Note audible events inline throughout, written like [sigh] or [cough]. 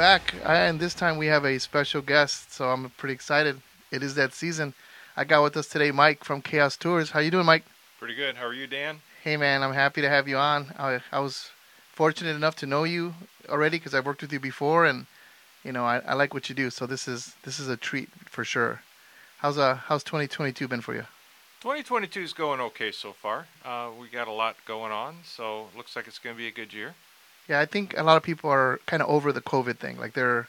back, and this time we have a special guest, so I'm pretty excited. It is that season. I got with us today Mike from Chaos Tours. How you doing, Mike? Pretty good. How are you, Dan? Hey, man, I'm happy to have you on. I, I was fortunate enough to know you already because I've worked with you before, and you know I, I like what you do. So this is this is a treat for sure. How's uh how's 2022 been for you? 2022 is going okay so far. Uh, we got a lot going on, so looks like it's going to be a good year. Yeah, I think a lot of people are kind of over the COVID thing. Like they're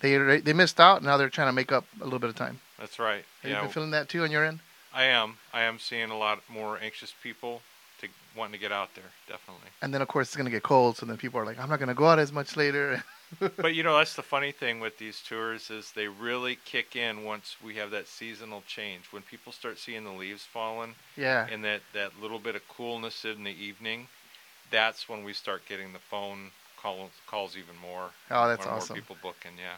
they they missed out. Now they're trying to make up a little bit of time. That's right. Have you been feeling that too on your end? I am. I am seeing a lot more anxious people to wanting to get out there. Definitely. And then of course it's gonna get cold, so then people are like, I'm not gonna go out as much later. [laughs] but you know that's the funny thing with these tours is they really kick in once we have that seasonal change when people start seeing the leaves falling yeah and that that little bit of coolness in the evening that's when we start getting the phone call, calls even more oh that's awesome more people booking yeah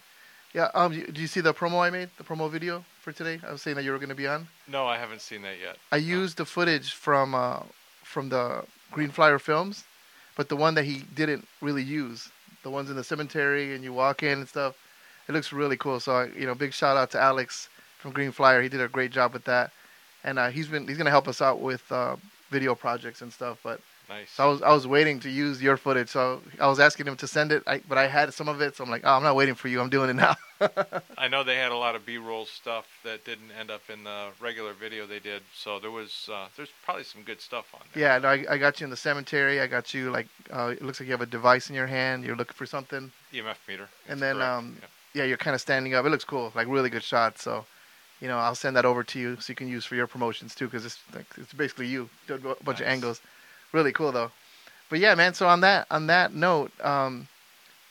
yeah um do you see the promo i made the promo video for today i was saying that you were going to be on no i haven't seen that yet i no. used the footage from uh from the green flyer films but the one that he didn't really use the ones in the cemetery, and you walk in and stuff. It looks really cool. So I, you know, big shout out to Alex from Green Flyer. He did a great job with that, and uh, he's been he's gonna help us out with uh, video projects and stuff. But nice. So I was I was waiting to use your footage. So I was asking him to send it, I, but I had some of it. So I'm like, oh, I'm not waiting for you. I'm doing it now. [laughs] I know they had a lot of B-roll stuff that didn't end up in the regular video they did. So there was uh, there's probably some good stuff on there. Yeah, no, I, I got you in the cemetery. I got you like uh, it looks like you have a device in your hand. You're looking for something. EMF meter. And then um, yeah. yeah, you're kind of standing up. It looks cool, like really good shot. So you know, I'll send that over to you so you can use for your promotions too, because it's like, it's basically you a bunch nice. of angles. Really cool though. But yeah, man. So on that on that note, um,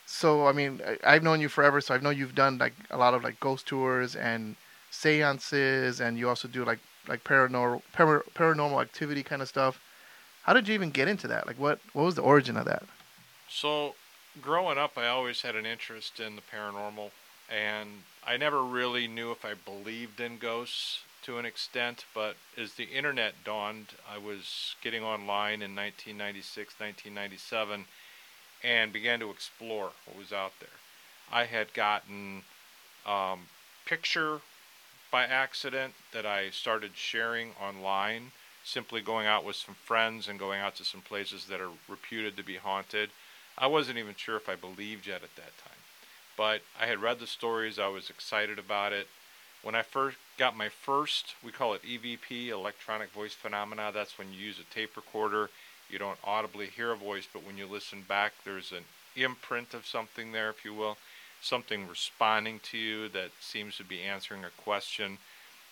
so I mean, I, have known you forever, so I know you've done like a lot of like ghost tours and seances, and you also do like like paranormal par- paranormal activity kind of stuff. How did you even get into that? Like, what what was the origin of that? So, growing up, I always had an interest in the paranormal, and I never really knew if I believed in ghosts to an extent. But as the internet dawned, I was getting online in 1996, 1997 and began to explore what was out there. I had gotten um, picture by accident that I started sharing online, simply going out with some friends and going out to some places that are reputed to be haunted. I wasn't even sure if I believed yet at that time. But I had read the stories, I was excited about it. When I first got my first, we call it EVP, electronic voice phenomena, that's when you use a tape recorder you don't audibly hear a voice, but when you listen back, there's an imprint of something there, if you will, something responding to you that seems to be answering a question.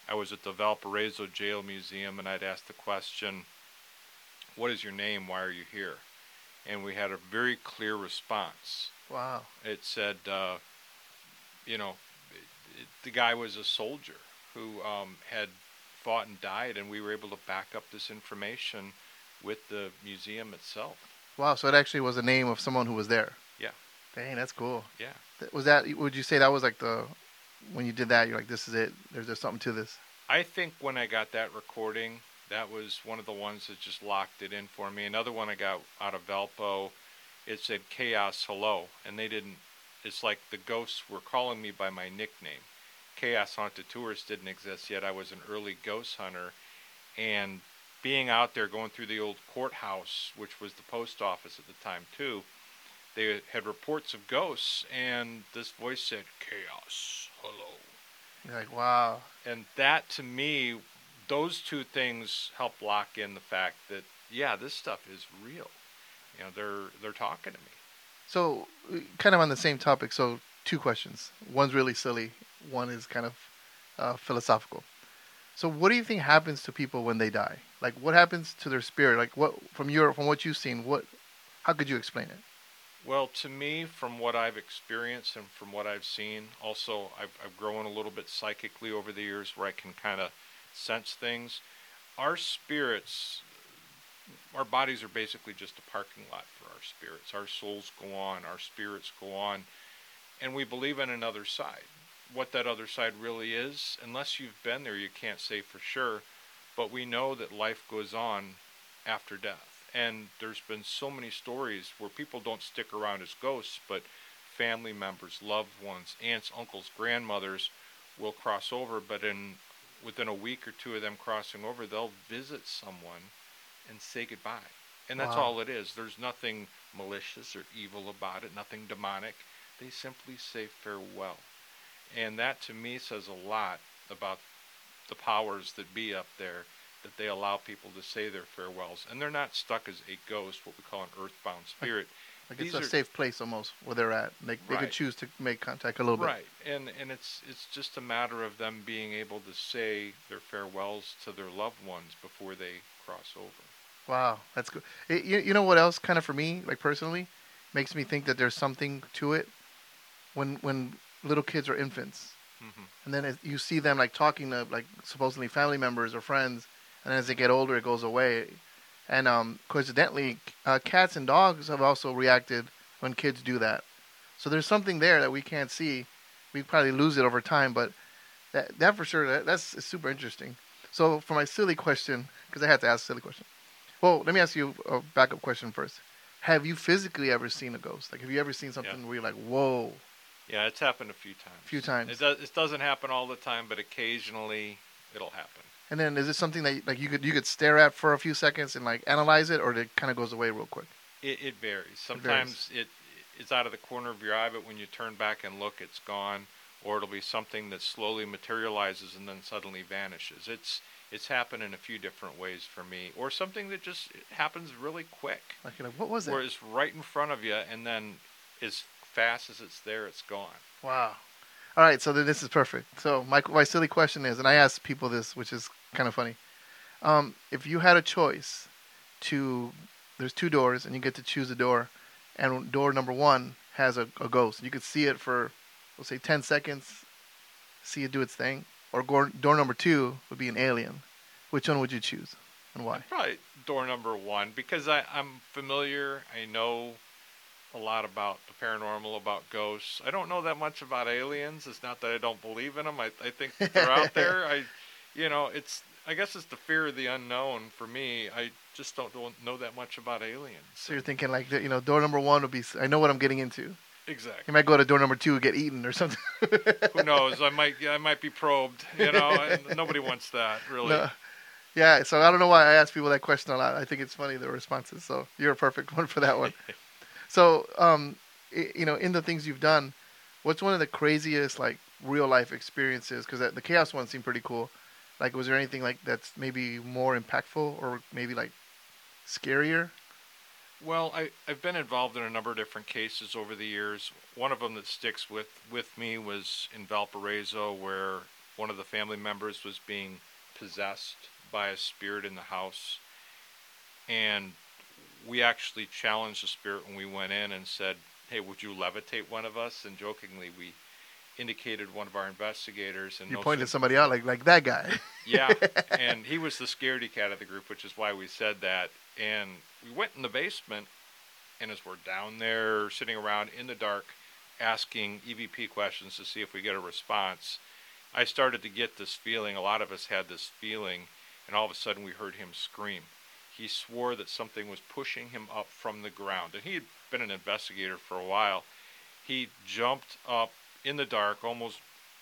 I was at the Valparaiso Jail Museum and I'd asked the question, What is your name? Why are you here? And we had a very clear response. Wow. It said, uh, you know, it, the guy was a soldier who um, had fought and died, and we were able to back up this information with the museum itself. Wow, so it actually was a name of someone who was there. Yeah. Dang, that's cool. Yeah. Was that? Would you say that was like the when you did that? You're like, this is it. There's there's something to this. I think when I got that recording, that was one of the ones that just locked it in for me. Another one I got out of Valpo, it said Chaos Hello, and they didn't. It's like the ghosts were calling me by my nickname. Chaos Haunted Tours didn't exist yet. I was an early ghost hunter, and being out there going through the old courthouse, which was the post office at the time too, they had reports of ghosts, and this voice said, "Chaos, hello." You're like, wow. And that to me, those two things help lock in the fact that yeah, this stuff is real. You know, they're they're talking to me. So, kind of on the same topic. So, two questions. One's really silly. One is kind of uh, philosophical. So, what do you think happens to people when they die? Like, what happens to their spirit? Like, what from your from what you've seen, what how could you explain it? Well, to me, from what I've experienced and from what I've seen, also I've, I've grown a little bit psychically over the years, where I can kind of sense things. Our spirits, our bodies are basically just a parking lot for our spirits. Our souls go on, our spirits go on, and we believe in another side what that other side really is. Unless you've been there, you can't say for sure. But we know that life goes on after death. And there's been so many stories where people don't stick around as ghosts, but family members, loved ones, aunts, uncles, grandmothers will cross over, but in within a week or two of them crossing over, they'll visit someone and say goodbye. And that's Wow. all it is. There's nothing malicious or evil about it, nothing demonic. They simply say farewell. And that to me says a lot about the powers that be up there that they allow people to say their farewells. And they're not stuck as a ghost, what we call an earthbound spirit. Like it's a are- safe place almost where they're at. They, they could choose to make contact a little bit. Right, and and it's it's just a matter of them being able to say their farewells to their loved ones before they cross over. Wow, that's good. It, you, you know what else kind of for me, like personally, makes me think that there's something to it when when little kids are infants. hmm and then as you see them like talking to like supposedly family members or friends, and as they get older, it goes away. And um, coincidentally, uh, cats and dogs have also reacted when kids do that. So there's something there that we can't see. We probably lose it over time, but that that for sure that, that's super interesting. So for my silly question, because I had to ask a silly question. Well, let me ask you a backup question first. Have you physically ever seen a ghost? Like, have you ever seen something where you're like, "Whoa"? Yeah, it's happened a few times. A few times. It does. It doesn't happen all the time, but occasionally it'll happen. And then is it something that like you could you could stare at for a few seconds and like analyze it, or it kind of goes away real quick? It, it varies. Sometimes it it's out of the corner of your eye, but when you turn back and look, it's gone. Or it'll be something that slowly materializes and then suddenly vanishes. It's it's happened in a few different ways for me, or something that just happens really quick. Like, what was it? where it's right in front of you, and then as fast as it's there, it's gone. Wow. All right, so then this is perfect. So my my silly question is, and I ask people this, which is kind of funny. Um, if you had a choice to, there's two doors, and you get to choose a door, and door number one has a, a ghost. You could see it for, let's say, ten seconds, see it do its thing, or door, door number two would be an alien. Which one would you choose, and why? Probably door number one because I, I'm familiar. I know a lot about the paranormal, about ghosts. I don't know that much about aliens. It's not that I don't believe in them. I, I think they're out there. [laughs] I, you know, it's. I guess it's the fear of the unknown for me. I just don't, don't know that much about aliens. So you're thinking like, you know, door number one would be, I know what I'm getting into. Exactly. You might go to door number two and get eaten or something. [laughs] Who knows? I might. I might be probed. You know, [laughs] and nobody wants that really. No. Yeah, so I don't know why I ask people that question a lot. I think it's funny the responses. So you're a perfect [laughs] one for that one. so, um, you know, in the things you've done, what's one of the craziest like real life experiences? Because the chaos one seemed pretty cool. Like, was there anything like that's maybe more impactful or maybe like scarier? Well, I, I've been involved in a number of different cases over the years. One of them that sticks with, with me was in Valparaiso, where one of the family members was being possessed by a spirit in the house. And we actually challenged the spirit when we went in and said, Hey, would you levitate one of us? And jokingly, we indicated one of our investigators. And You pointed sooner- somebody out like like that guy. yeah, [laughs] and he was the scaredy cat of the group, which is why we said that. And we went in the basement, and as we're down there sitting around in the dark, asking EVP questions to see if we get a response, I started to get this feeling. A lot of us had this feeling, and all of a sudden we heard him scream. He swore that something was pushing him up from the ground, and he had been an investigator for a while. He jumped up in the dark, almost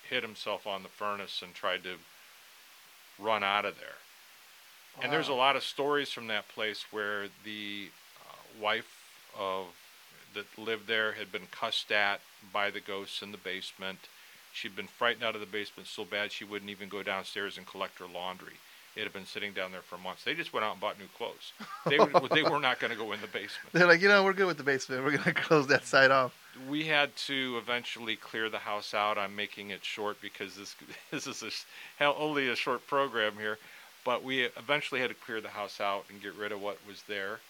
hit himself on the furnace, and tried to run out of there. And there's a lot of stories from that place where the uh, wife of that lived there had been cussed at by the ghosts in the basement. She'd been frightened out of the basement so bad she wouldn't even go downstairs and collect her laundry. It had been sitting down there for months. They just went out and bought new clothes. They were, [laughs] they were not going to go in the basement. They're like, you know, we're good with the basement. We're gonna [laughs] close that side off. we had to eventually clear the house out. I'm making it short because this [laughs] this is a, only a short program here, but we eventually had to clear the house out and get rid of what was there.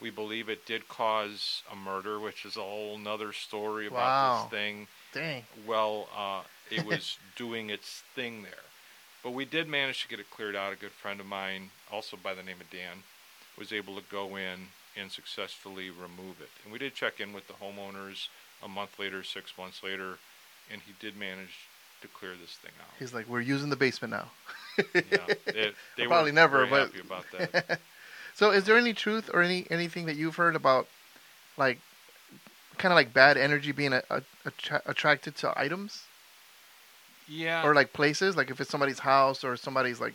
We believe it did cause a murder, which is a whole nother story about Wow. this thing. Dang. Well, [laughs] uh, it was doing its thing there, but we did manage to get it cleared out. A good friend of mine, also by the name of Dan, was able to go in and successfully remove it. And we did check in with the homeowners a month later, six months later, and he did manage to clear this thing out. He's like, we're using the basement now. yeah, [laughs] they, they Probably never, but about that. [laughs] so, is there any truth or any anything that you've heard about, like, kind of like bad energy being a, a, attra- attracted to items Yeah. or like places? Like if it's somebody's house or somebody's like,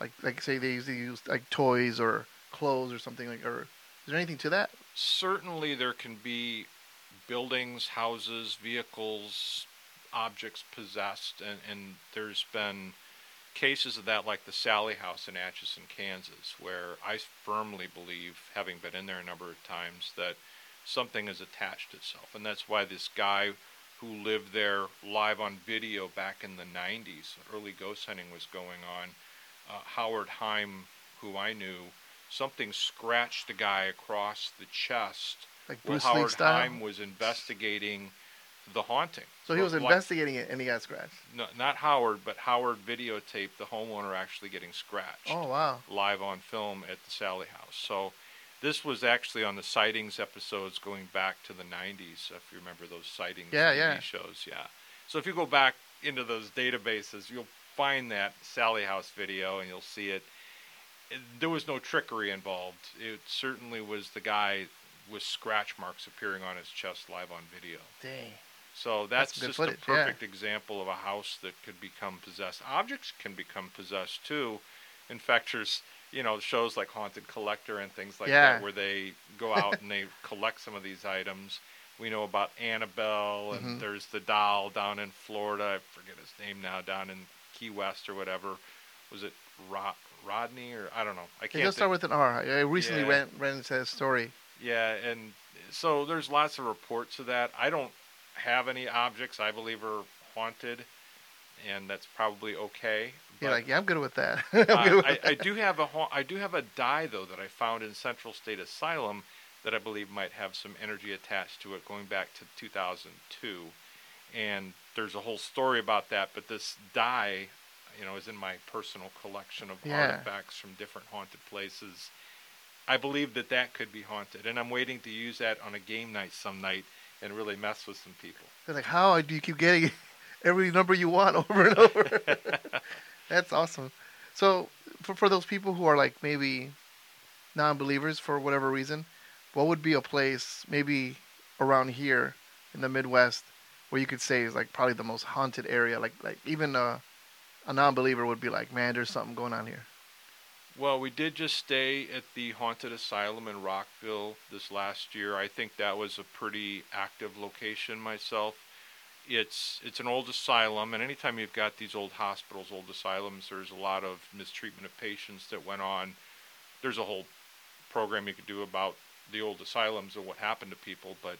like like say they use, they use like toys or clothes or something like. Or is there anything to that? certainly there can be buildings, houses, vehicles, objects possessed, and, and there's been cases of that, like the Sallie House in Atchison, Kansas, where I firmly believe, having been in there a number of times, that something has attached itself, and that's why this guy who lived there live on video back in the 90s, early ghost hunting was going on. Uh, Howard Heim, who I knew, something scratched the guy across the chest. Like Bruce Howard. Heim was investigating the haunting. So he was Like- investigating it and he got scratched. no, not Howard, but Howard videotaped the homeowner actually getting scratched Oh wow. live on film at the Sallie House. So this was actually on the sightings episodes going back to the 90s, if you remember those sightings Yeah, TV yeah. shows. Yeah. So if you go back into those databases, you'll find that Sallie House video and you'll see it. It- There was no trickery involved. It certainly was the guy with scratch marks appearing on his chest live on video. Dang. So That's that's, just footage, a yeah. perfect example of a house that could become possessed. Objects can become possessed too. In fact, there's you know shows like Haunted Collector and things like Yeah. that where they go [laughs] out and they collect some of these items. We know about Annabelle, and Mhm. there's the doll down in Florida. I forget his name now, down in Key West or whatever. Was it Rod- Rodney or I don't know. I It can't. does start with an R. I recently Yeah. ran ran into that story. yeah, and so there's lots of reports of that. I don't have any objects I believe are haunted, and that's probably okay. You're like, yeah, I'm good with that. [laughs] Uh, good with I, I that. do have a ha- I do have a die though that I found in Central State Asylum that I believe might have some energy attached to it, going back to 2002, and there's a whole story about that. But this die, you know, is in my personal collection of Yeah. artifacts from different haunted places. I believe that that could be haunted, and I'm waiting to use that on a game night some night and really mess with some people. They're like, how do you keep getting [laughs] every number you want [laughs] over and over? [laughs] That's awesome. So, for, for those people who are like maybe non-believers for whatever reason, what would be a place maybe around here in the Midwest where you could say is like probably the most haunted area? Like, like even a, a non-believer would be like, man, there's something going on here. Well, we did just stay at the haunted asylum in Rockville this last year. I think that was a pretty active location myself. It's it's an old asylum, and anytime you've got these old hospitals, old asylums, there's a lot of mistreatment of patients that went on. There's a whole program you could do about the old asylums and what happened to people, but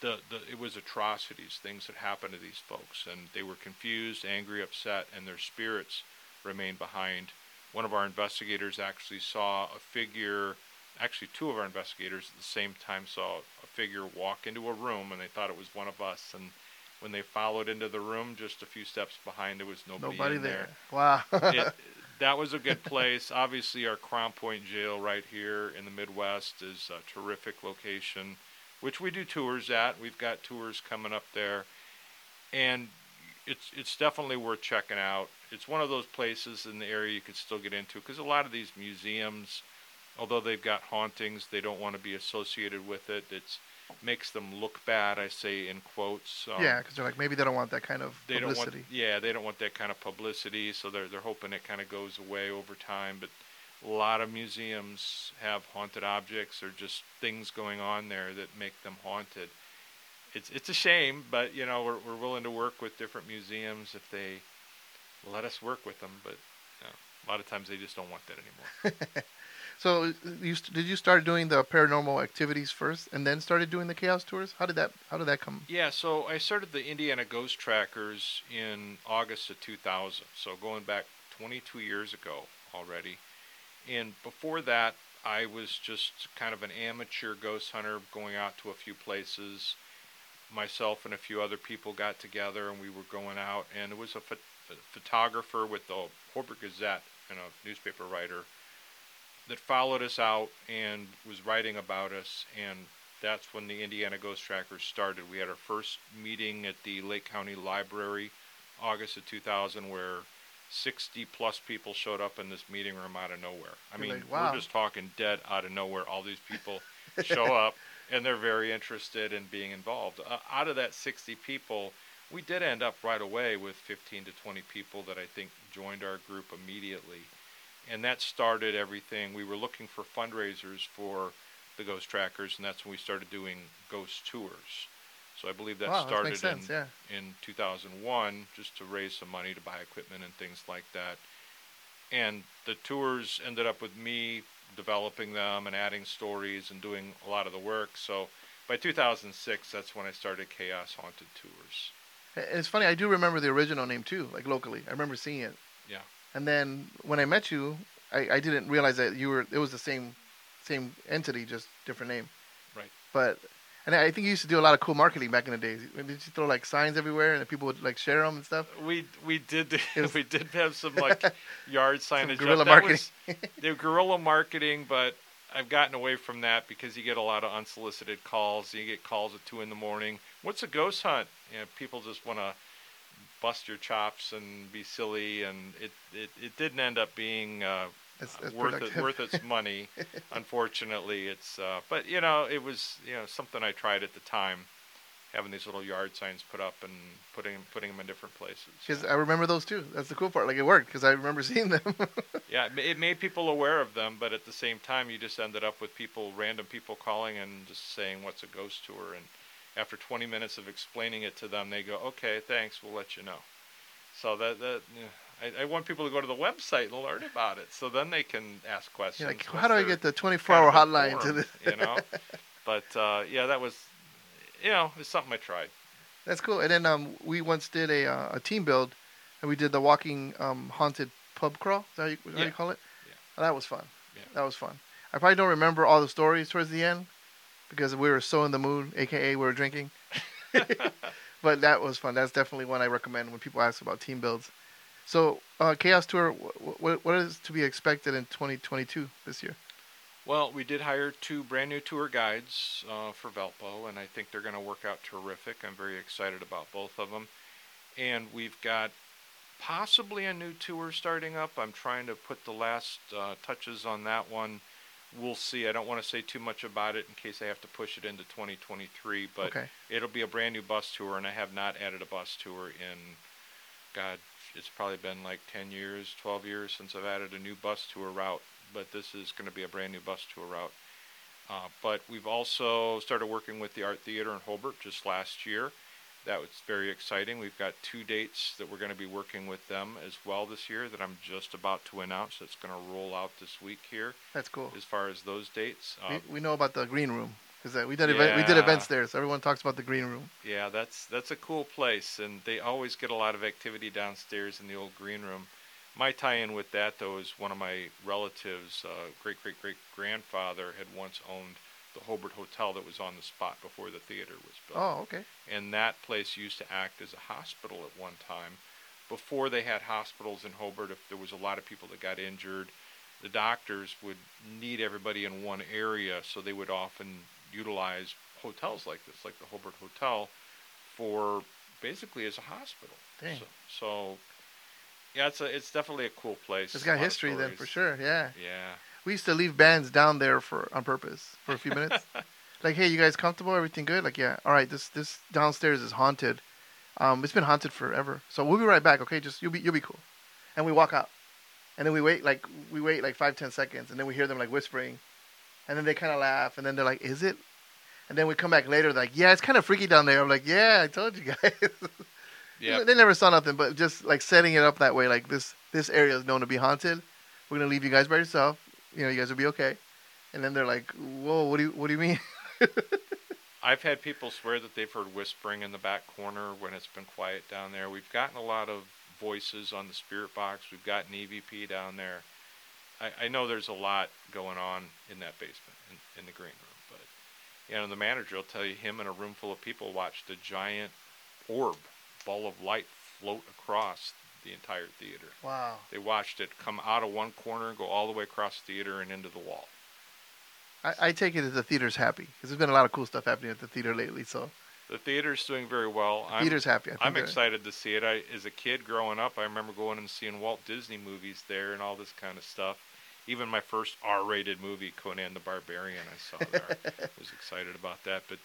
the, the it was atrocities, things that happened to these folks, and they were confused, angry, upset, and their spirits remained behind one of our investigators actually saw a figure actually two of our investigators at the same time saw a figure walk into a room and they thought it was one of us and when they followed into the room just a few steps behind there was nobody, Nobody in there. Wow. it, [laughs] that was a good place obviously our crown point jail right here in the midwest is a terrific location which we do tours at we've got tours coming up there and it's it's definitely worth checking out. It's one of those places in the area you could still get into because a lot of these museums, although they've got hauntings, they don't want to be associated with it. It's makes them look bad. I say in quotes. Um, yeah, because they're like maybe they don't want that kind of they don't publicity. want. Yeah, they don't want that kind of publicity. So they're they're hoping it kind of goes away over time. But a lot of museums have haunted objects or just things going on there that make them haunted it's it's a shame, but you know we're we're willing to work with different museums if they let us work with them. But you know, a lot of times they just don't want that anymore. [laughs] So, you st- did you start doing the paranormal activities first, and then started doing the chaos tours? How did that How did that come? yeah, so I started the Indiana Ghost Trackers in August of 2000. So going back 22 years ago already, and before that I was just kind of an amateur ghost hunter, going out to a few places. Myself and a few other people got together, and we were going out. And it was a, pho- a photographer with the Hobart Gazette and a newspaper writer that followed us out and was writing about us. And that's when the Indiana Ghost Trackers started. We had our first meeting at the Lake County Library, August of 2000, where 60 plus people showed up in this meeting room out of nowhere. I mean, like, wow. we're just talking dead out of nowhere. All these people [laughs] show up, and they're very interested in being involved. Uh, out of that 60 people, we did end up right away with 15 to 20 people that I think joined our group immediately. And that started everything. We were looking for fundraisers for the Ghost Trackers, and that's when we started doing ghost tours. So I believe that wow, that started makes sense. in, yeah. in 2001 just to raise some money to buy equipment and things like that. And the tours ended up with me developing them and adding stories and doing a lot of the work. So by 2006, that's when I started Chaos Haunted Tours. It's funny. I do remember the original name too, like locally. I remember seeing it. Yeah. And then when I met you, I, I didn't realize that you were. It was the same, same entity, just different name. Right. But and I think you used to do a lot of cool marketing back in the days. Did you throw like signs everywhere and people would like share them and stuff? Uh, we we did was- [laughs] we did have some like [laughs] yard signage. guerrilla marketing. [laughs] was- they were guerrilla marketing, but I've gotten away from that because you get a lot of unsolicited calls. You get calls at two in the morning. What's a ghost hunt? You know, people just want to bust your chops and be silly, and it it, it didn't end up being uh, That's, that's worth it, worth its money. [laughs] Unfortunately, it's uh, but you know it was you know something I tried at the time, having these little yard signs put up and putting putting them in different places. Because I remember those too. That's the cool part. Like it worked because I remember [laughs] seeing them. Yeah, it it made people aware of them, but at the same time, you just ended up with people, random people calling and just saying, "What's a ghost tour?" And after 20 minutes of explaining it to them, they go, "Okay, thanks, we'll let you know." So that that yeah, I, I want people to go to the website and learn about it, so then they can ask questions. Like, how do I get the 24 kind hour of hotline to this? [laughs] you know, but uh, yeah, that was, you know, it's something I tried. That's cool. And then um, we once did a uh, a team build, and we did the walking um, haunted pub crawl. Is that how you, how Yeah. you call it? Yeah. That was fun. Yeah. That was fun. I probably don't remember all the stories towards the end because we were so in the mood, aka we were drinking. [laughs] [laughs] but that was fun. That's definitely one I recommend when people ask about team builds. So, uh, Chaos Tour, wh- wh- what is to be expected in 2022 this year? Well, we did hire two brand new tour guides uh, for Valpo, and I think they're going to work out terrific. I'm very excited about both of them. And we've got possibly a new tour starting up. I'm trying to put the last uh, touches on that one. We'll see. I don't want to say too much about it in case I have to push it into 2023, but okay. it'll be a brand new bus tour, and I have not added a bus tour in, God, it's probably been like 10 years, 12 years since I've added a new bus tour route. But this is going to be a brand new bus tour route. Uh, but we've also started working with the Art Theater in Hobart just last year. That was very exciting. We've got two dates that we're going to be working with them as well this year that I'm just about to announce. That's going to roll out this week here That's cool. as far as those dates. Uh, we, we know about the green room because we did event, we did events there, so everyone talks about the green room. Yeah, that's that's a cool place, and they always get a lot of activity downstairs in the old green room. My tie-in with that, though, is one of my relatives' uh, great great great grandfather had once owned the Hobart Hotel that was on the spot before the theater was built, Oh, okay. and that place used to act as a hospital at one time. Before they had hospitals in Hobart, if there was a lot of people that got injured, the doctors would need everybody in one area, so they would often utilize hotels like this, like the Hobart Hotel, for basically as a hospital. Dang. So, so yeah, it's a, it's definitely a cool place. It's got history then for sure. Yeah. Yeah. We used to leave bands down there for on purpose for a few minutes. [laughs] like, hey, you guys comfortable? Everything good? Like, yeah. All right. This this downstairs is haunted. Um, it's been haunted forever. So we'll be right back. Okay, just you'll be you'll be cool. And we walk out, and then we wait like we wait like five ten seconds, and then we hear them like whispering, and then they kind of laugh, and then they're like, "Is it?" And then we come back later, like, "Yeah, it's kind of freaky down there." I'm like, "Yeah, I told you guys." [laughs] Yeah. they never saw nothing, but just like setting it up that way, like this this area is known to be haunted. We're gonna leave you guys by yourself. You know, you guys will be okay. And then they're like, "Whoa, what do you what do you mean?" [laughs] I've had people swear that they've heard whispering in the back corner when it's been quiet down there. We've gotten a lot of voices on the spirit box. We've got an EVP down there. I, I know there's a lot going on in that basement, in, in the green room. But you know, the manager will tell you him and a room full of people watched a giant orb, ball of light, float across the entire theater. wow. They watched it come out of one corner and go all the way across the theater and into the wall. I, I take it as the theater's happy because there's been a lot of cool stuff happening at the theater lately. So The theater's doing very well. the I'm, theater's happy. I think I'm excited to see it. I, as a kid growing up, I remember going and seeing Walt Disney movies there and all this kind of stuff. even my first R-rated movie, Conan the Barbarian, I saw there. I [laughs] was excited about that. But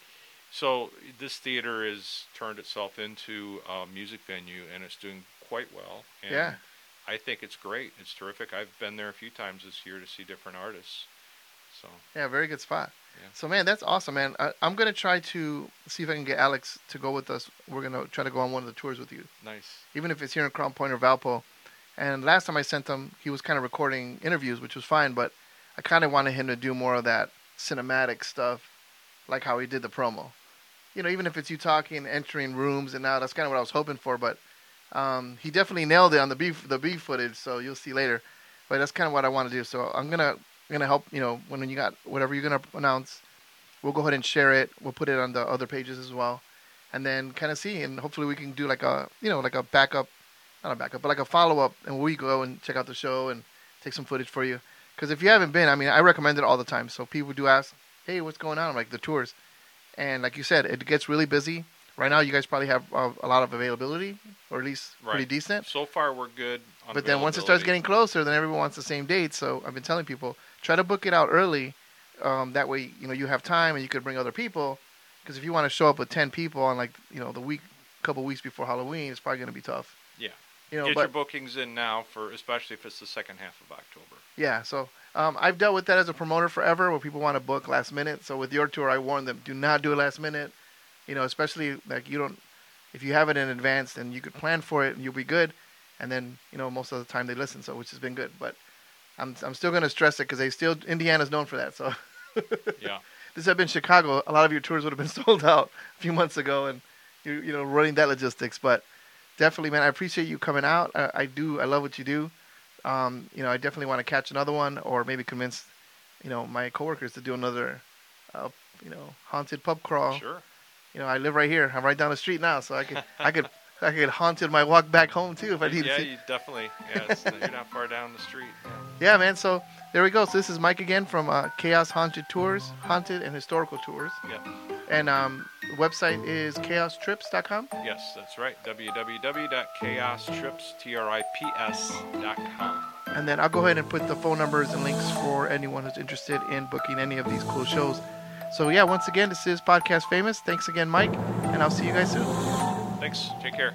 so this theater has turned itself into a music venue, and it's doing quite well. And Yeah. I think it's great. It's terrific. I've been there a few times this year to see different artists. So Yeah, very good spot. Yeah. So man, that's awesome, man. I, I'm gonna try to see if I can get Alex to go with us. We're gonna try to go on one of the tours with you, nice. even if it's here in Crown Point or Valpo. And last time I sent him, he was kind of recording interviews, which was fine, but I kind of wanted him to do more of that cinematic stuff, like how he did the promo. You know, even if it's you talking, entering rooms, and now that's kind of what I was hoping for. But um, he definitely nailed it on the B the B footage, so you'll see later. But that's kind of what I want to do. So I'm gonna gonna help. You know, when you got whatever you're gonna announce, we'll go ahead and share it. We'll put it on the other pages as well, and then kind of see, and hopefully we can do like a you know like a backup, not a backup, but like a follow up, and we go and check out the show and take some footage for you. Because if you haven't been, I mean, I recommend it all the time. So people do ask, hey, what's going on? I'm like the tours, and like you said, it gets really busy. Right now, you guys probably have uh, a lot of availability, or at least pretty decent. So far, we're good. On But then once it starts getting closer, then everyone wants the same date. So I've been telling people try to book it out early. Um, that way, you know, you have time and you could bring other people. Because if you want to show up with ten people on like you know the week, couple weeks before Halloween, it's probably going to be tough. Yeah. You know, get but your bookings in now for, especially if it's the second half of October. yeah. So um, I've dealt with that as a promoter forever, where people want to book last minute. So with your tour, I warn them: do not do it last minute. You know, especially like you don't. If you have it in advance, then you could plan for it and you'll be good. And then you know most of the time they listen, so which has been good. But I'm I'm still going to stress it because they still Indiana's known for that. So [laughs] Yeah. this had been Chicago, a lot of your tours would have been [laughs] sold out a few months ago, and you you know running that logistics. But definitely, man, I appreciate you coming out. I, I do. I love what you do. Um, you know, I definitely want to catch another one, or maybe convince you know my coworkers to do another, uh, you know, haunted pub crawl. Sure. You know, I live right here. I'm right down the street now, so I could I could I could haunted my walk back home too if I needed yeah, to. you definitely. Yeah, it's, you're not far down the street. Yeah. Yeah, man. So there we go. So this is Mike again from uh, Chaos Haunted Tours, haunted and historical tours. Yeah. And um, the website is chaostrips.com. Yes, that's right. www.chaostrips.com. And then I'll go ahead and put the phone numbers and links for anyone who's interested in booking any of these cool shows. So yeah, once again, this is Podcast Famous. Thanks again, Mike, and I'll see you guys soon. Thanks. Take care.